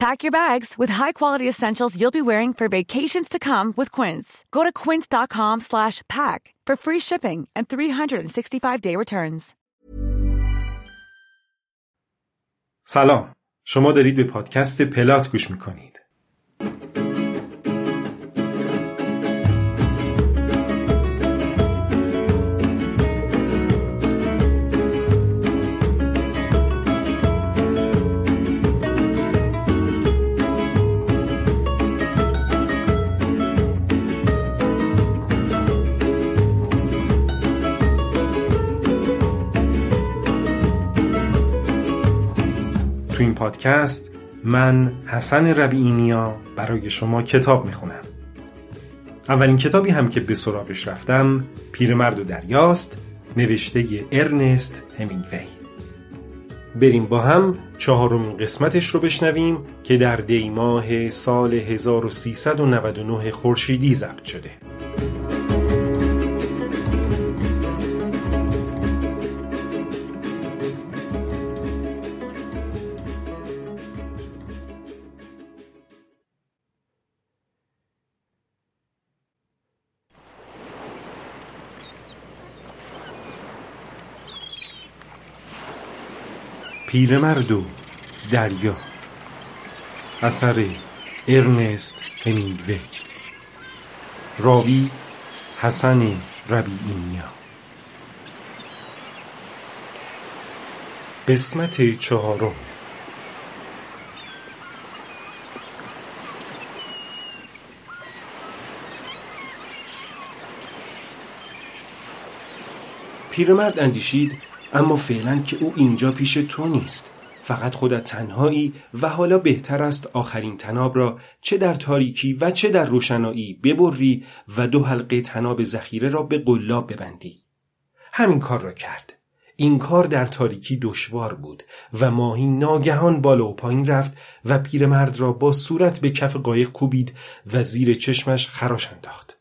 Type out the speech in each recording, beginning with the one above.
Pack your bags with high-quality essentials you'll be wearing for vacations to come with Quince. Go to quince.com slash pack for free shipping and 365-day returns. سلام شما دارید به پادکست پلات گوش میکنید پادکست من حسن ربیعینیا برای شما کتاب می‌خونم. اولین کتابی هم که به سراغش رفتم پیرمرد و دریاست نوشته ارنست همینگوی. بریم با هم چهارمین قسمتش رو بشنویم که در دی ماه سال 1399 خورشیدی ضبط شده. پیرمرد و دریا. اثر ارنست همینگوی راوی حسن ربیعینیا. قسمت چهارم. پیرمرد اندیشید اما فعلا که او اینجا پیش تو نیست. فقط خودت تنهایی و حالا بهتر است آخرین تناب را چه در تاریکی و چه در روشنایی ببری و دو حلقه تناب ذخیره را به قلاب ببندی. همین کار را کرد. این کار در تاریکی دشوار بود و ماهی ناگهان بالا و پایین رفت و پیرمرد را با صورت به کف قایق کوبید و زیر چشمش خراش انداخت.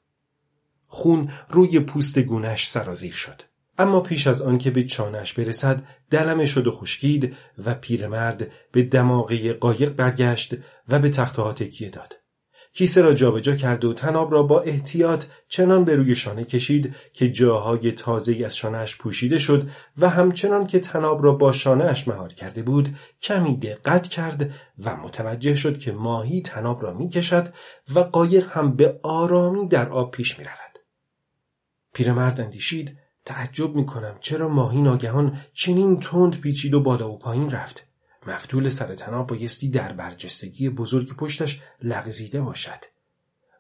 خون روی پوست گونش سرازیر شد. اما پیش از آن که به چانش برسد دلمه شد و خشکید و پیرمرد به دماغه قایق برگشت و به تخته ها تکیه داد. کیسه را جابجا کرد و تناب را با احتیاط چنان به روی شانه کشید که جاهای تازه از شانهش پوشیده شد و همچنان که تناب را با شانهش مهار کرده بود کمی دقت کرد و متوجه شد که ماهی تناب را می کشد و قایق هم به آرامی در آب پیش می رود. پیرمرد اندیشید تعجب می کنم چرا ماهی ناگهان چنین تند پیچید و بالا و پایین رفت. مفتول سر تناب بایستی در برجستگی بزرگی پشتش لغزیده باشد.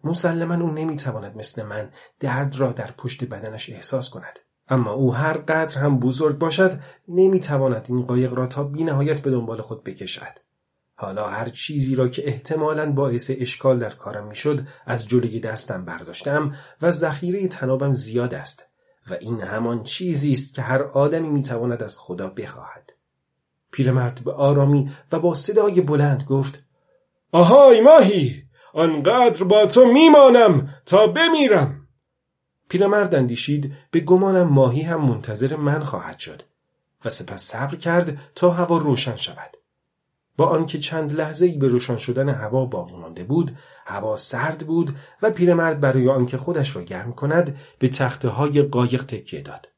مسلما او نمی‌تواند مثل من درد را در پشت بدنش احساس کند. اما او هر قدر هم بزرگ باشد نمی‌تواند این قایق را تا بینهایت به دنبال خود بکشد. حالا هر چیزی را که احتمالا باعث اشکال در کارم می‌شد از جلوی دستم برداشتم و ذخیره تنابم زیاد است. و این همان چیزی است که هر آدمی می‌تواند از خدا بخواهد. پیرمرد به آرامی و با صدای بلند گفت آهای ماهی آنقدر با تو میمانم تا بمیرم. پیرمرد اندیشید به گمانم ماهی هم منتظر من خواهد شد و سپس صبر کرد تا هوا روشن شود. با آنکه چند لحظه ای به روشن شدن هوا باقی مانده بود هوا سرد بود و پیرمرد برای آنکه خودش را گرم کند به تخته های قایق تکیه داد.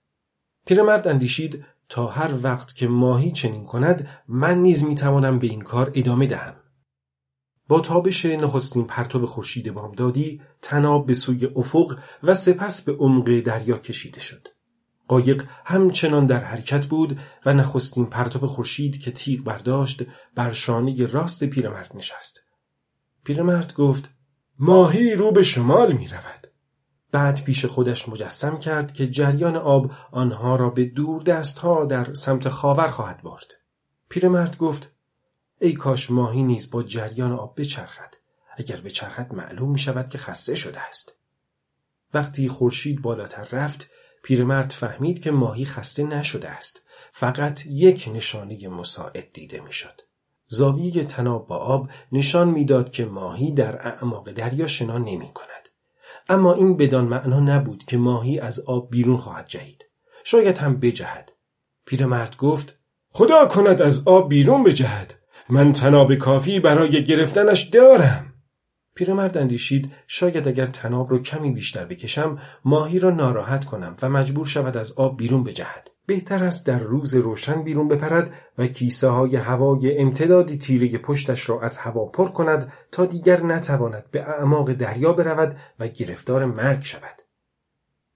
پیرمرد اندیشید تا هر وقت که ماهی چنین کند من نیز می‌توانم به این کار ادامه دهم. با تابش نخستین پرتاب خورشید بامدادی تناب به سوی افق و سپس به عمق دریا کشیده شد. قایق همچنان در حرکت بود و نخستین پرتاب خورشید که تیغ برداشت بر شانه راست پیرمرد نشست. پیرمرد گفت ماهی رو به شمال می رود. بعد پیش خودش مجسم کرد که جریان آب آنها را به دور دست ها در سمت خاور خواهد برد. پیرمرد گفت ای کاش ماهی نیز با جریان آب بچرخد. اگر بچرخد معلوم می شود که خسته شده است. وقتی خورشید بالاتر رفت پیرمرد فهمید که ماهی خسته نشده است. فقط یک نشانه مساعد دیده می‌شد. زاویه تناب با آب نشان می‌داد که ماهی در اعماق دریا شنا نمی کند. اما این بدان معنا نبود که ماهی از آب بیرون خواهد جهید. شاید هم بجهد. پیرمرد گفت خدا کند از آب بیرون بجهد. من تناب کافی برای گرفتنش دارم. پیرمرد اندیشید شاید اگر تناب رو کمی بیشتر بکشم ماهی را ناراحت کنم و مجبور شود از آب بیرون بجهد. بهتر است در روز روشن بیرون بپرد و کیسه های هوای امتدادی تیره پشتش را از هوا پر کند تا دیگر نتواند به اعماق دریا برود و گرفتار مرگ شود.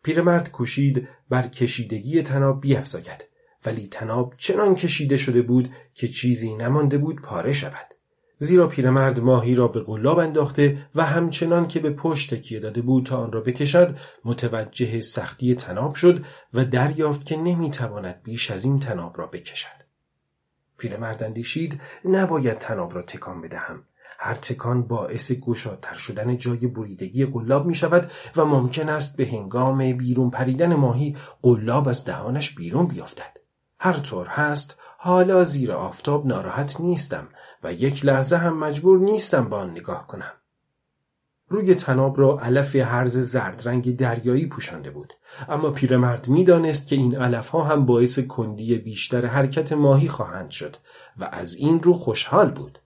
پیرمرد کوشید بر کشیدگی تناب بیافزاید ولی تناب چنان کشیده شده بود که چیزی نمانده بود پاره شود. زیرا پیرمرد ماهی را به قلاب انداخته و همچنان که به پشت تکیه داده بود تا آن را بکشد متوجه سختی تناب شد و دریافت که نمی‌تواند بیش از این تناب را بکشد. پیرمرد اندیشید نباید تناب را تکان بدهم. هر تکان باعث گشادتر شدن جای بریدگی قلاب می شود و ممکن است به هنگام بیرون پریدن ماهی قلاب از دهانش بیرون بیفتد. هر طور هست حالا زیر آفتاب ناراحت نیستم. و یک لحظه هم مجبور نیستم با آن نگاه کنم. روی تناب را علف هرز زرد رنگ دریایی پوشانده بود. اما پیرمرد می‌دانست که این علف ها هم باعث کندی بیشتر حرکت ماهی خواهند شد و از این رو خوشحال بود.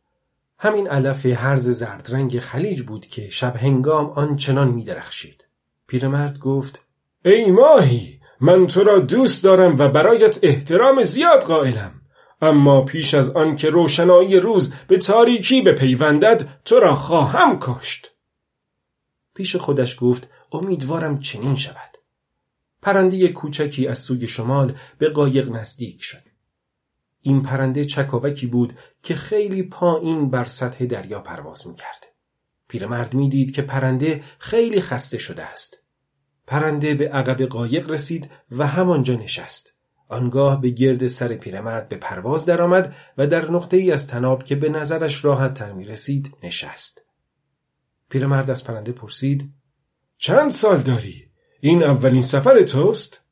همین علف هرز زرد رنگ خلیج بود که شب هنگام آنچنان می درخشید پیرمرد گفت ای ماهی من تو را دوست دارم و برایت احترام زیاد قائلم. اما پیش از آن که روشنایی روز به تاریکی بپیوندد تو را خواهم کشت. پیش خودش گفت امیدوارم چنین شود. پرنده کوچکی از سوی شمال به قایق نزدیک شد. این پرنده چکاوکی بود که خیلی پایین بر سطح دریا پرواز می‌کرد. پیرمرد می‌دید که پرنده خیلی خسته شده است. پرنده به عقب قایق رسید و همانجا نشست. آنگاه به گرد سر پیرمرد به پرواز درآمد و در نقطه ای از تناب که به نظرش راحت تر می رسید نشست. پیرمرد از پرنده پرسید چند سال داری؟ این اولین سفر توست؟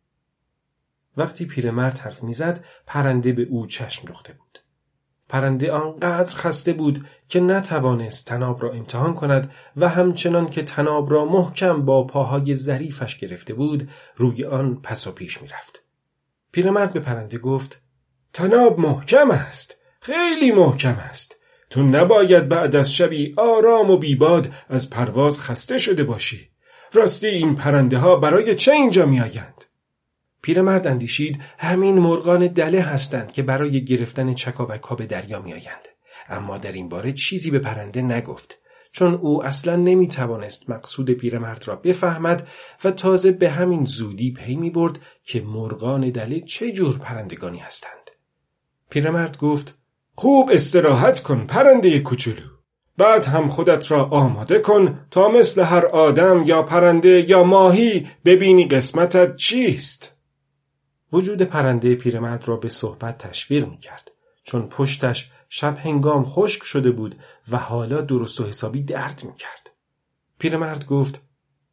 وقتی پیرمرد حرف می‌زد پرنده به او چشم دوخته بود. پرنده آنقدر خسته بود که نتوانست تناب را امتحان کند و همچنان که تناب را محکم با پاهای ظریفش گرفته بود روی آن پس و پیش می‌رفت. پیرمرد به پرنده گفت تناب محکم است خیلی محکم است تو نباید بعد از شبی آرام و بیباد از پرواز خسته شده باشی راستی این پرنده ها برای چه اینجا می آیند؟ پیرمرد اندیشید همین مرغان دله هستند که برای گرفتن چکاوک ها به دریا می آیند. اما در این باره چیزی به پرنده نگفت چون او اصلا نمی توانست مقصود پیرمرد را بفهمد و تازه به همین زودی پی می برد که مرغان دله چه جور پرندگانی هستند. پیرمرد گفت خوب استراحت کن پرنده کوچولو. بعد هم خودت را آماده کن تا مثل هر آدم یا پرنده یا ماهی ببینی قسمتت چیست. وجود پرنده پیرمرد را به صحبت تشویق می کرد چون پشتش شب هنگام خشک شده بود و حالا درست و حسابی درد می‌کرد. پیرمرد گفت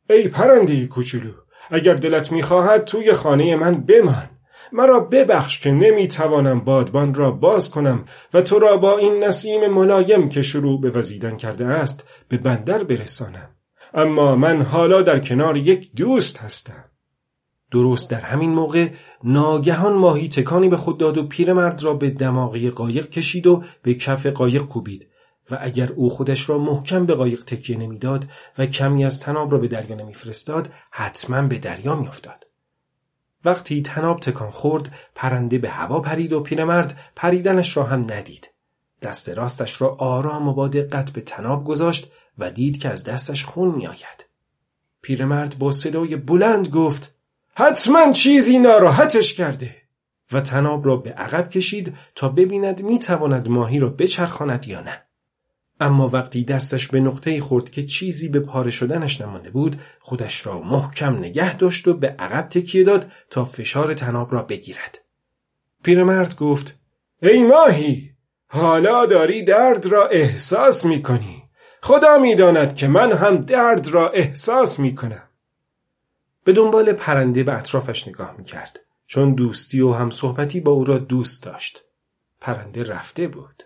ای پرنده کوچولو اگر دلت می‌خواهد توی خانه من بمان. مرا ببخش که نمی‌توانم بادبان را باز کنم و تو را با این نسیم ملایم که شروع به وزیدن کرده است به بندر برسانم. اما من حالا در کنار یک دوست هستم. درست در همین موقع ناگهان ماهی تکانی به خود داد و پیرمرد را به دماغی قایق کشید و به کف قایق کوبید و اگر او خودش را محکم به قایق تکیه نمی‌داد و کمی از تناب را به دریا نمیفرستاد حتما به دریا میافتاد. وقتی تناب تکان خورد پرنده به هوا پرید و پیرمرد پریدنش را هم ندید. دست راستش را آرام و با دقت به تناب گذاشت و دید که از دستش خون میآید. پیرمرد با صدای بلند گفت حتما چیزی ناراحتش کرده. و تناب را به عقب کشید تا ببیند می‌تواند ماهی را بچرخاند یا نه. اما وقتی دستش به نقطه خورد که چیزی به پاره شدنش نمانده بود خودش را محکم نگه داشت و به عقب تکیه داد تا فشار تناب را بگیرد. پیرمرد گفت ای ماهی حالا داری درد را احساس می کنی خدا می‌داند که من هم درد را احساس می کنم به دنبال پرنده به اطرافش نگاه می کرد چون دوستی و هم صحبتی با او را دوست داشت. پرنده رفته بود.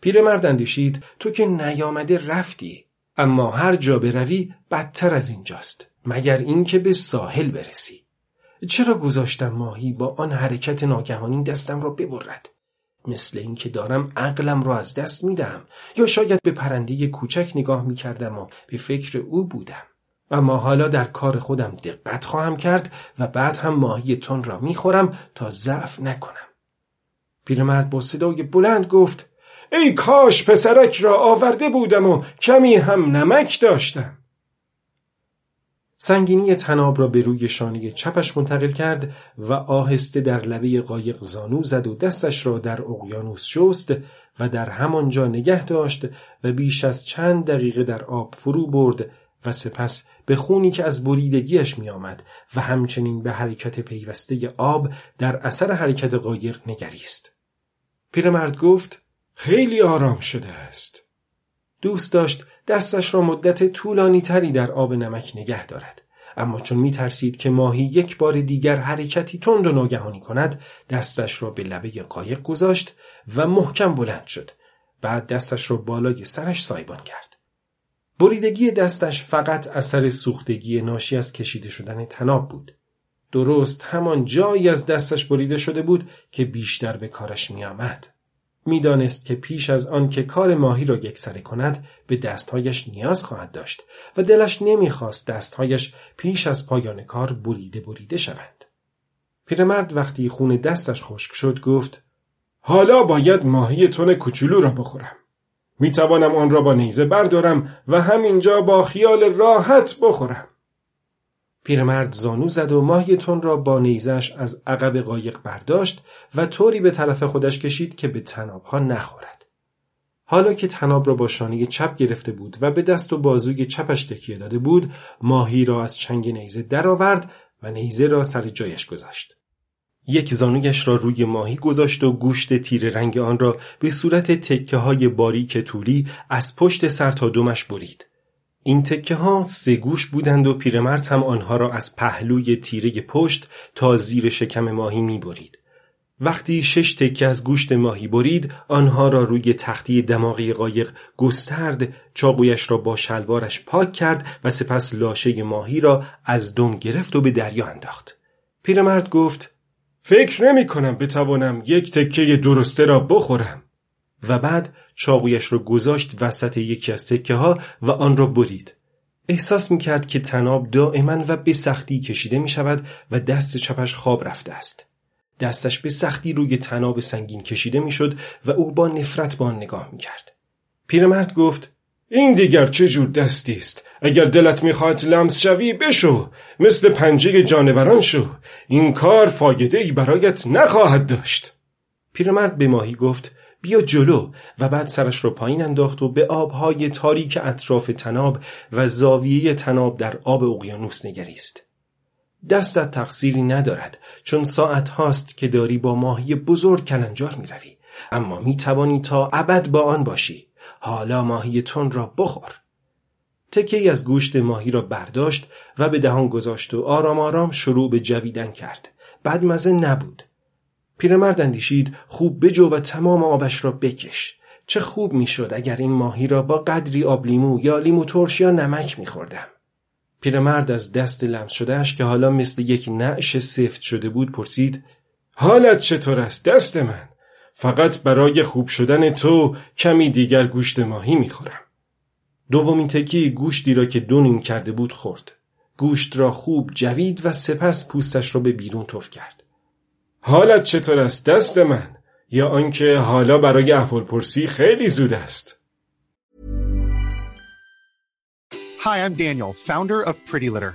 پیرمرد اندیشید تو که نیامده رفتی. اما هر جا بروی بدتر از اینجاست. مگر اینکه به ساحل برسی. چرا گذاشتم ماهی با آن حرکت ناگهانی دستم را ببرد؟ مثل اینکه دارم عقلم را از دست میدم یا شاید به پرنده کوچک نگاه می‌کردم و به فکر او بودم. اما حالا در کار خودم دقت خواهم کرد و بعد هم ماهی تون را می‌خورم تا ضعف نکنم. پیرمرد با صدای بلند گفت ای کاش پسرک را آورده بودم و کمی هم نمک داشتم. سنگینی تناب را به روی شانه چپش منتقل کرد و آهسته در لبه قایق زانو زد و دستش را در اقیانوس شست و در همانجا نگه داشت و بیش از چند دقیقه در آب فرو برد و سپس به خونی که از بریدگیش می آمد و همچنین به حرکت پیوسته آب در اثر حرکت قایق نگریست. پیرمرد گفت خیلی آرام شده است. دوست داشت دستش را مدت طولانی تری در آب نمک نگه دارد. اما چون می ترسید که ماهی یک بار دیگر حرکتی تند و ناگهانی کند دستش را به لبه قایق گذاشت و محکم بلند شد. بعد دستش را بالای سرش سایبان کرد. بریدگی دستش فقط اثر سوختگی ناشی از کشیده شدن تناب بود. درست همان جایی از دستش بریده شده بود که بیشتر به کارش می آمد. می‌دانست که پیش از آن که کار ماهی را یکسره کند به دستهایش نیاز خواهد داشت و دلش نمی‌خواست دستهایش پیش از پایان کار بریده بریده شوند. پیرمرد وقتی خون دستش خشک شد گفت حالا باید ماهی تون کوچولو را بخورم. می توانم آن را با نیزه بردارم و همینجا با خیال راحت بخورم. پیرمرد زانو زد و ماهیتون را با نیزش از عقب قایق برداشت و طوری به طرف خودش کشید که به تنابها نخورد. حالا که تناب را با شانه چپ گرفته بود و به دست و بازوی چپش تکیه داده بود، ماهی را از چنگ نیزه درآورد و نیزه را سر جایش گذاشت. یک زانویش را روی ماهی گذاشت و گوشت تیر رنگ آن را به صورت تکه های باریک طولی از پشت سر تا دمش برید. این تکه ها سه گوش بودند و پیرمرد هم آنها را از پهلوی تیره پشت تا زیر شکم ماهی می برید. وقتی شش تکه از گوشت ماهی برید آنها را روی تختی دماغی قایق گسترد چاقویش را با شلوارش پاک کرد و سپس لاشه ماهی را از دم گرفت و به دریا انداخت پیرمرد گفت فکر نمی کنم بتوانم یک تکه درسته را بخورم و بعد چاقویش را گذاشت وسط یکی از تکه ها و آن را برید. احساس می کرد که تناب دائما و به سختی کشیده می شود و دست چپش خواب رفته است. دستش به سختی روی تناب سنگین کشیده می شد و او با نفرت با آن نگاه می کرد. پیرمرد گفت این دیگر چه جور دستی است اگر دلت می‌خواد لمس شوی بشو مثل پنجه جانوران شو این کار فایده ای برایت نخواهد داشت پیرمرد به ماهی گفت بیا جلو و بعد سرش را پایین انداخت و به آبهای تاریک اطراف تناب و زاویه تناب در آب اقیانوس نگریست. دستت تقصیری ندارد چون ساعت هاست که داری با ماهی بزرگ کلنجار می روی. اما می توانی تا ابد با آن باشی. حالا ماهی تون را بخور. تکه از گوشت ماهی را برداشت و به دهان گذاشت و آرام آرام شروع به جویدن کرد. بعد مزه نبود. پیرمرد اندیشید خوب بجو و تمام آبش را بکش چه خوب می‌شد اگر این ماهی را با قدری آب لیمو یا لیمو ترش یا نمک میخوردم پیرمرد از دست لمس شدهش که حالا مثل یک نعش سفت شده بود پرسید حالت چطور است دست من فقط برای خوب شدن تو کمی دیگر گوشت ماهی می‌خورم دومین تکی گوشتی را که دو کرده بود خورد. گوشت را خوب جوید و سپس پوستش را به بیرون تف کرد. حالت چطور است دست من؟ یا آنکه حالا برای احوالپرسی خیلی زود است. Hi, I'm Daniel, founder of Pretty Litter.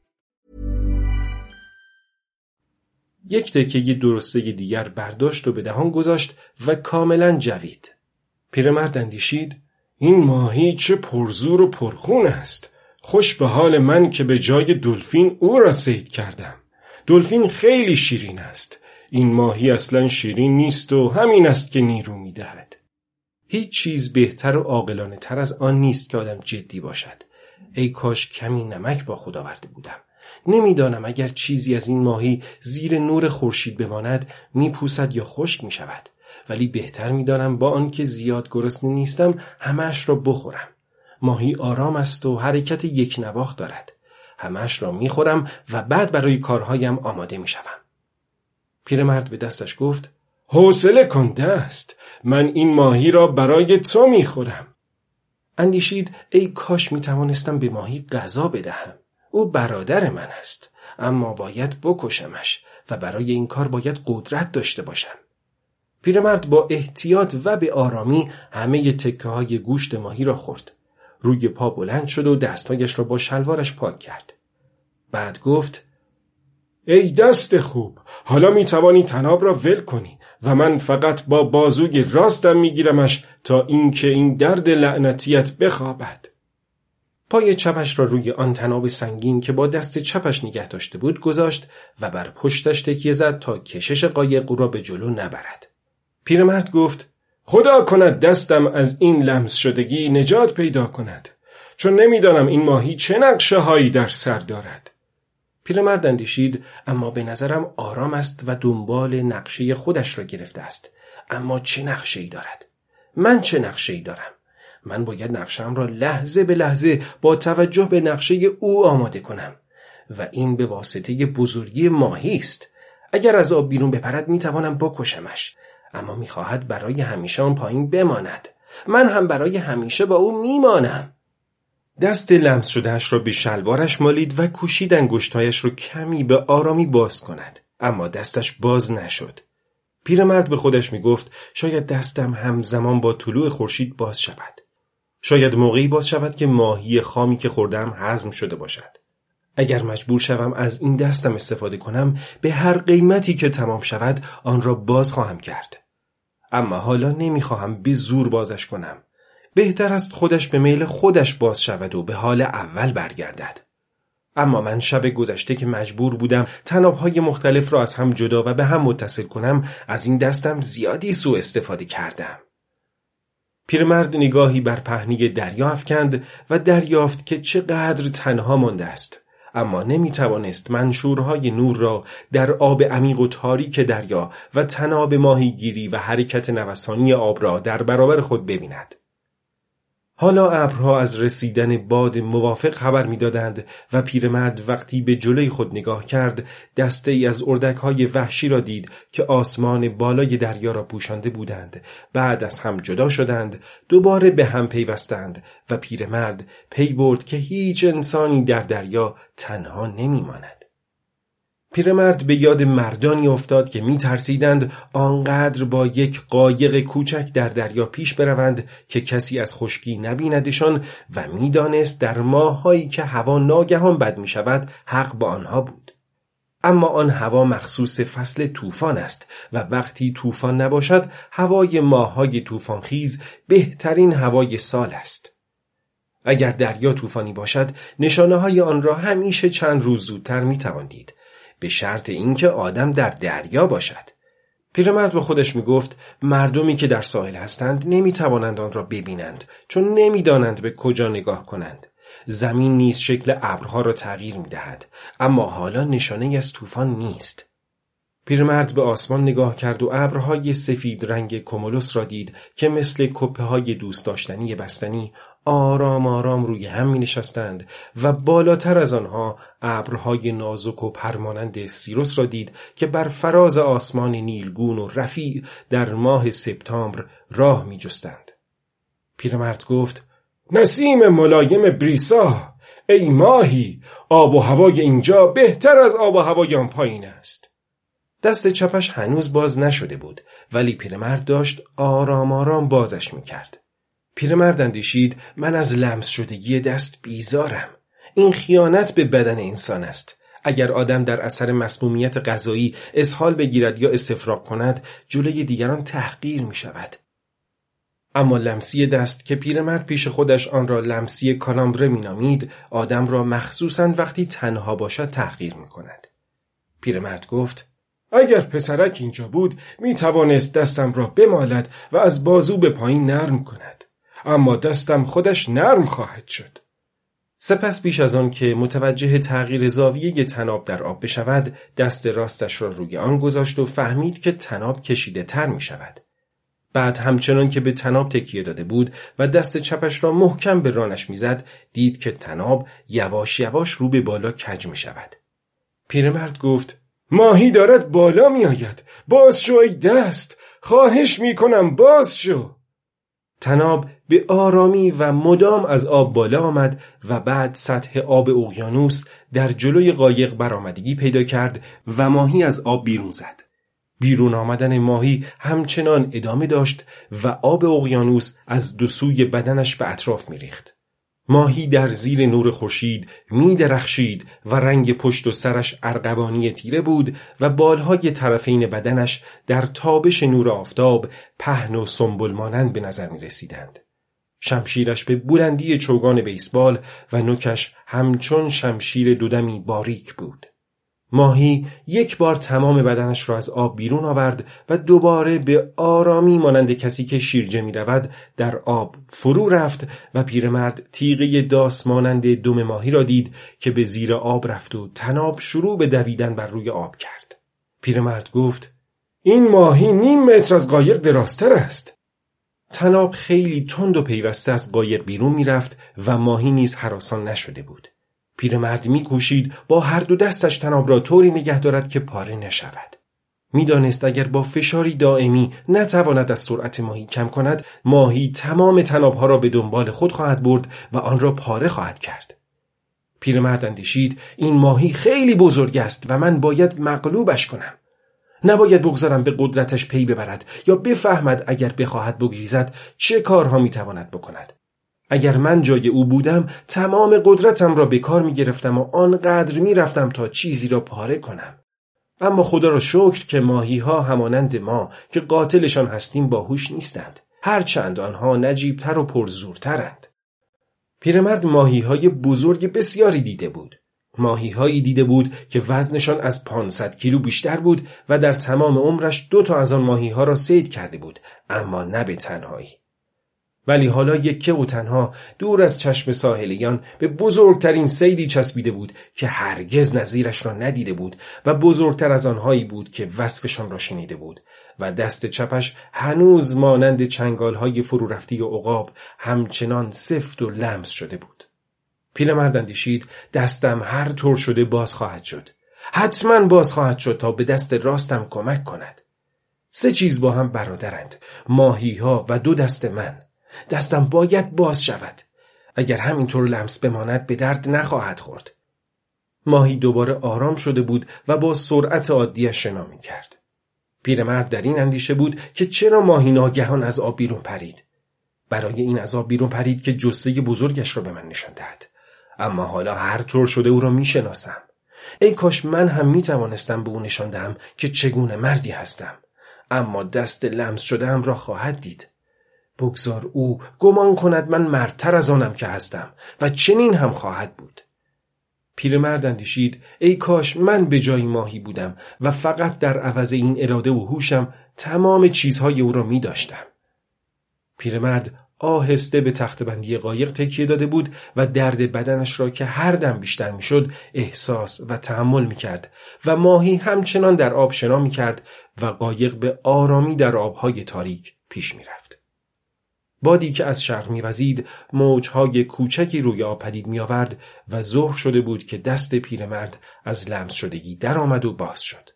یک تکه درسته دیگر برداشت و به دهان گذاشت و کاملا جوید. پیرمرد اندیشید این ماهی چه پرزور و پرخون است. خوش به حال من که به جای دلفین او را سید کردم. دلفین خیلی شیرین است. این ماهی اصلا شیرین نیست و همین است که نیرو می‌دهد. هیچ چیز بهتر و عاقلانه تر از آن نیست که آدم جدی باشد. ای کاش کمی نمک با خود آورده بودم. نمی‌دانم اگر چیزی از این ماهی زیر نور خورشید بماند میپوسد یا خشک می شود. ولی بهتر می‌دانم با آنکه زیاد گرسنه نیستم همش را بخورم. ماهی آرام است و حرکت یک نواخت دارد. همش را می‌خورم و بعد برای کارهایم آماده می‌شوم. پیرمرد به دستش گفت حوصله کن دست من این ماهی را برای تو می‌خورم اندیشید ای کاش می‌توانستم به ماهی غذا بدهم او برادر من است اما باید بکشمش و برای این کار باید قدرت داشته باشم. پیرمرد با احتیاط و به آرامی همه تکه های گوشت ماهی را خورد. روی پا بلند شد و دستهایش را با شلوارش پاک کرد. بعد گفت ای دست خوب حالا می توانی تناب را ول کنی و من فقط با بازوی راستم میگیرمش تا اینکه این درد لعنتیت بخوابد. پای چپش را روی آن تناب سنگین که با دست چپش نگه داشته بود گذاشت و بر پشتش تکیه زد تا کشش قایق را به جلو نبرد. پیرمرد گفت خدا کند دستم از این لمس شدگی نجات پیدا کند چون نمی‌دانم این ماهی چه نقشه هایی در سر دارد. پیرمرد اندیشید اما به نظرم آرام است و دنبال نقشه خودش را گرفته است. اما چه نقشه ای دارد؟ من چه نقشه ای دارم؟ من باید نقشم را لحظه به لحظه با توجه به نقشه او آماده کنم و این به واسطه بزرگی ماهی است. اگر از آب بیرون بپرد می‌توانم بکشمش. اما می‌خواهد برای همیشه آن پایین بماند. من هم برای همیشه با او میمانم. دست لمس شدهش را به شلوارش مالید و کوشید انگشتهایش را کمی به آرامی باز کند. اما دستش باز نشد. پیرمرد به خودش می گفت شاید دستم همزمان با طلوع خورشید باز شود. شاید موقعی باز شود که ماهی خامی که خوردم هضم شده باشد اگر مجبور شوم از این دستم استفاده کنم به هر قیمتی که تمام شود آن را باز خواهم کرد اما حالا نمی‌خواهم به زور بازش کنم بهتر است خودش به میل خودش باز شود و به حال اول برگردد. اما من شب گذشته که مجبور بودم تنابهای مختلف را از هم جدا و به هم متصل کنم از این دستم زیادی سوء استفاده کردم. پیرمرد نگاهی بر پهنی دریا افکند و دریافت که چقدر تنها مانده است. اما نمی توانست منشورهای نور را در آب عمیق و تاریک دریا و تناب ماهیگیری و حرکت نوسانی آب را در برابر خود ببیند. حالا ابرها از رسیدن باد موافق خبر می‌دادند و پیرمرد وقتی به جلوی خود نگاه کرد دسته ای از اردک های وحشی را دید که آسمان بالای دریا را پوشانده بودند. بعد از هم جدا شدند دوباره به هم پیوستند و پیرمرد پی برد که هیچ انسانی در دریا تنها نمیماند. پیرمرد به یاد مردانی افتاد که می ترسیدند آنقدر با یک قایق کوچک در دریا پیش بروند که کسی از خشکی نبیندشان و می‌دانست در ماههایی که هوا ناگهان بد می شود حق با آنها بود. اما آن هوا مخصوص فصل طوفان است و وقتی طوفان نباشد هوای ماههای طوفانخیز بهترین هوای سال است. اگر دریا طوفانی باشد نشانه های آن را همیشه چند روز زودتر می تواندید به شرط اینکه آدم در دریا باشد. پیرمرد به خودش می گفت مردمی که در ساحل هستند نمی توانند آن را ببینند چون نمی‌دانند به کجا نگاه کنند. زمین نیز شکل ابرها را تغییر می دهد اما حالا نشانه از طوفان نیست. پیرمرد به آسمان نگاه کرد و ابرهای سفید رنگ کومولوس را دید که مثل کپه های دوست داشتنی بستنی آرام آرام روی هم می نشستند و بالاتر از آنها ابرهای نازک و پرمانند سیروس را دید که بر فراز آسمان نیلگون و رفیع در ماه سپتامبر راه می جستند. پیرمرد گفت نسیم ملایم بریسا ای ماهی آب و هوای اینجا بهتر از آب و هوای آن پایین است دست چپش هنوز باز نشده بود ولی پیرمرد داشت آرام آرام بازش می‌کرد پیرمرد اندیشید من از لمس شدگی دست بیزارم این خیانت به بدن انسان است اگر آدم در اثر مسمومیت غذایی اسهال بگیرد یا استفراغ کند جلوی دیگران تحقیر می شود. اما لمسی دست که پیرمرد پیش خودش آن را لمسی کالامبره مینامید آدم را مخصوصا وقتی تنها باشد تحقیر می کند. پیرمرد گفت اگر پسرک اینجا بود می توانست دستم را بمالد و از بازو به پایین نرم کند. اما دستم خودش نرم خواهد شد. سپس بیش از آن که متوجه تغییر زاویه تناب در آب بشود دست راستش را روی آن گذاشت و فهمید که تناب کشیده تر می شود. بعد همچنان که به تناب تکیه داده بود و دست چپش را محکم به رانش می‌زد دید که تناب یواش یواش رو به بالا کج می شود. پیرمرد گفت ماهی دارد بالا می آید. باز شو ای دست. خواهش می کنم باز شو. تناب به آرامی و مدام از آب بالا آمد و بعد سطح آب اقیانوس در جلوی قایق برآمدگی پیدا کرد و ماهی از آب بیرون زد. بیرون آمدن ماهی همچنان ادامه داشت و آب اقیانوس از دو سوی بدنش به اطراف میریخت. ماهی در زیر نور خورشید می درخشید و رنگ پشت و سرش ارغوانی تیره بود و بالهای طرفین بدنش در تابش نور آفتاب پهن و سنبل مانند به نظر می رسیدند. شمشیرش به بلندی چوگان بیسبال و نوکش همچون شمشیر دودمی باریک بود. ماهی یک بار تمام بدنش را از آب بیرون آورد و دوباره به آرامی مانند کسی که شیرجه می رود در آب فرو رفت و پیرمرد تیغه داس مانند دم ماهی را دید که به زیر آب رفت و تناب شروع به دویدن بر روی آب کرد. پیرمرد گفت این ماهی نیم متر از قایق دراستر است. تناب خیلی تند و پیوسته از قایق بیرون می‌رفت و ماهی نیز حراسان نشده بود. پیرمرد میکوشید با هر دو دستش تناب را طوری نگه دارد که پاره نشود. می‌دانست اگر با فشاری دائمی نتواند از سرعت ماهی کم کند ماهی تمام تنابها را به دنبال خود خواهد برد و آن را پاره خواهد کرد. پیرمرد اندیشید این ماهی خیلی بزرگ است و من باید مغلوبش کنم. نباید بگذارم به قدرتش پی ببرد یا بفهمد اگر بخواهد بگریزد چه کارها می‌تواند بکند. اگر من جای او بودم تمام قدرتم را به کار می گرفتم و آنقدر می رفتم تا چیزی را پاره کنم. اما خدا را شکر که ماهی ها همانند ما که قاتلشان هستیم باهوش نیستند. هرچند آنها نجیبتر و پرزورترند. پیرمرد ماهی های بزرگ بسیاری دیده بود. ماهی هایی دیده بود که وزنشان از 500 کیلو بیشتر بود و در تمام عمرش دو تا از آن ماهی ها را سید کرده بود اما نه به تنهایی. ولی حالا یکه و تنها دور از چشم ساحلیان به بزرگترین سیدی چسبیده بود که هرگز نظیرش را ندیده بود و بزرگتر از آنهایی بود که وصفشان را شنیده بود و دست چپش هنوز مانند چنگالهای فرو رفتی عقاب همچنان سفت و لمس شده بود. پیرمرد اندیشید دستم هر طور شده باز خواهد شد. حتما باز خواهد شد تا به دست راستم کمک کند. سه چیز با هم برادرند. ماهی ها و دو دست من. دستم باید باز شود اگر همینطور لمس بماند به درد نخواهد خورد ماهی دوباره آرام شده بود و با سرعت عادیش شنا می کرد. پیرمرد در این اندیشه بود که چرا ماهی ناگهان از آب بیرون پرید. برای این از آب بیرون پرید که جسه بزرگش را به من نشان دهد. اما حالا هر طور شده او را می شناسم. ای کاش من هم می توانستم به او نشان دهم که چگونه مردی هستم. اما دست لمس شده را خواهد دید. بگذار او گمان کند من مردتر از آنم که هستم و چنین هم خواهد بود پیرمرد اندیشید ای کاش من به جای ماهی بودم و فقط در عوض این اراده و هوشم تمام چیزهای او را می داشتم. پیرمرد آهسته به تخت بندی قایق تکیه داده بود و درد بدنش را که هر دم بیشتر می‌شد احساس و تحمل می کرد و ماهی همچنان در آب شنا می کرد و قایق به آرامی در آبهای تاریک پیش می رفت. بادی که از شرق میوزید موجهای کوچکی روی آب پدید میآورد و ظهر شده بود که دست پیرمرد از لمس شدگی درآمد و باز شد.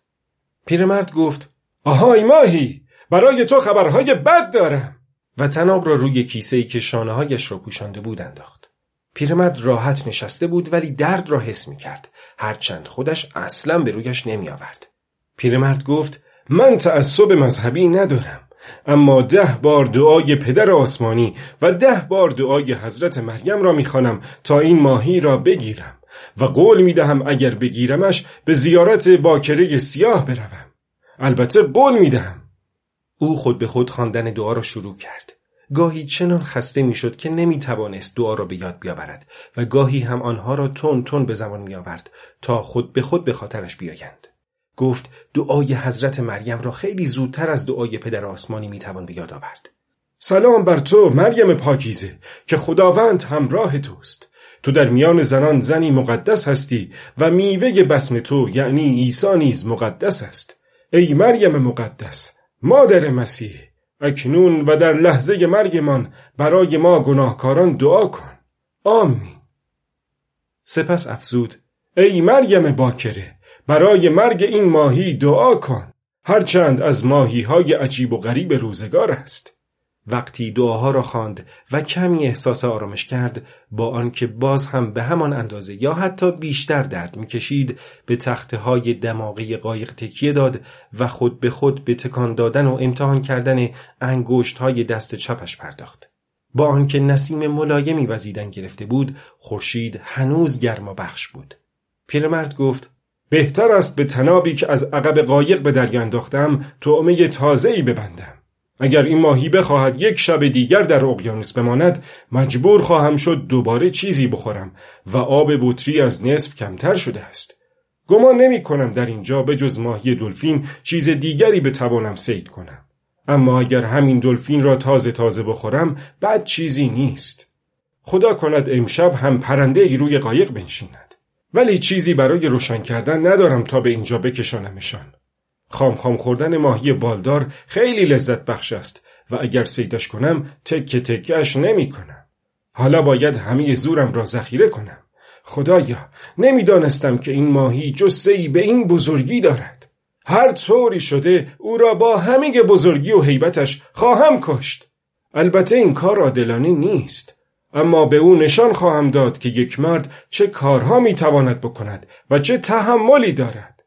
پیرمرد گفت آهای ماهی برای تو خبرهای بد دارم. و تناب را روی کیسه ای که شانه هایش را پوشانده بود انداخت. پیرمرد راحت نشسته بود ولی درد را حس می کرد هرچند خودش اصلا به رویش نمی آورد پیرمرد گفت من تعصب مذهبی ندارم. اما ده بار دعای پدر آسمانی و ده بار دعای حضرت مریم را می‌خوانم تا این ماهی را بگیرم و قول می‌دهم اگر بگیرمش به زیارت باکره سیاه بروم. البته قول می‌دهم. او خود به خود خواندن دعا را شروع کرد. گاهی چنان خسته می‌شد که نمی توانست دعا را به یاد بیاورد و گاهی هم آنها را تون تون به زمان می آورد تا خود به خود به خاطرش بیایند. گفت دعای حضرت مریم را خیلی زودتر از دعای پدر آسمانی می توان به یاد آورد. سلام بر تو مریم پاکیزه که خداوند همراه توست. تو در میان زنان زنی مقدس هستی و میوه بسن تو یعنی عیسی نیز مقدس است. ای مریم مقدس مادر مسیح اکنون و در لحظه مرگمان برای ما گناهکاران دعا کن آمین سپس افزود ای مریم باکره برای مرگ این ماهی دعا کن. هرچند از ماهی های عجیب و غریب روزگار است. وقتی دعاها را خواند و کمی احساس آرامش کرد با آنکه باز هم به همان اندازه یا حتی بیشتر درد می‌کشید به تخته های دماغی قایق تکیه داد و خود به خود به تکان دادن و امتحان کردن انگشت های دست چپش پرداخت. با آنکه نسیم ملایمی وزیدن گرفته بود خورشید هنوز گرما بخش بود. پیرمرد گفت بهتر است به تنابی که از عقب قایق به دریا انداختم تعمه تازه‌ای ببندم. اگر این ماهی بخواهد یک شب دیگر در اقیانوس بماند مجبور خواهم شد دوباره چیزی بخورم و آب بطری از نصف کمتر شده است. گمان نمی کنم در اینجا به جز ماهی دلفین چیز دیگری بتوانم سید کنم. اما اگر همین دلفین را تازه تازه بخورم بد چیزی نیست. خدا کند امشب هم پرنده ای روی قایق بنشیند. ولی چیزی برای روشن کردن ندارم تا به اینجا بکشانمشان خام خام خوردن ماهی بالدار خیلی لذت بخش است و اگر سیدش کنم تکه تکش نمی کنم. حالا باید همه زورم را ذخیره کنم. خدایا نمی‌دانستم که این ماهی جسه به این بزرگی دارد. هر طوری شده او را با همه بزرگی و حیبتش خواهم کشت. البته این کار عادلانه نیست. اما به او نشان خواهم داد که یک مرد چه کارها می‌تواند بکند و چه تحملی دارد.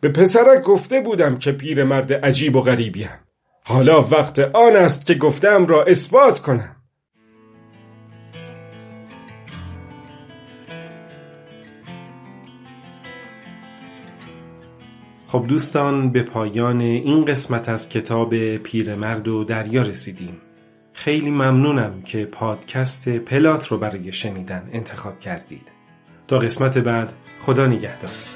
به پسرک گفته بودم که پیرمرد عجیب و غریبیم حالا وقت آن است که گفتم را اثبات کنم. خب دوستان به پایان این قسمت از کتاب پیرمرد و دریا رسیدیم. خیلی ممنونم که پادکست پلات رو برای شنیدن انتخاب کردید. تا قسمت بعد خدا نگهدار.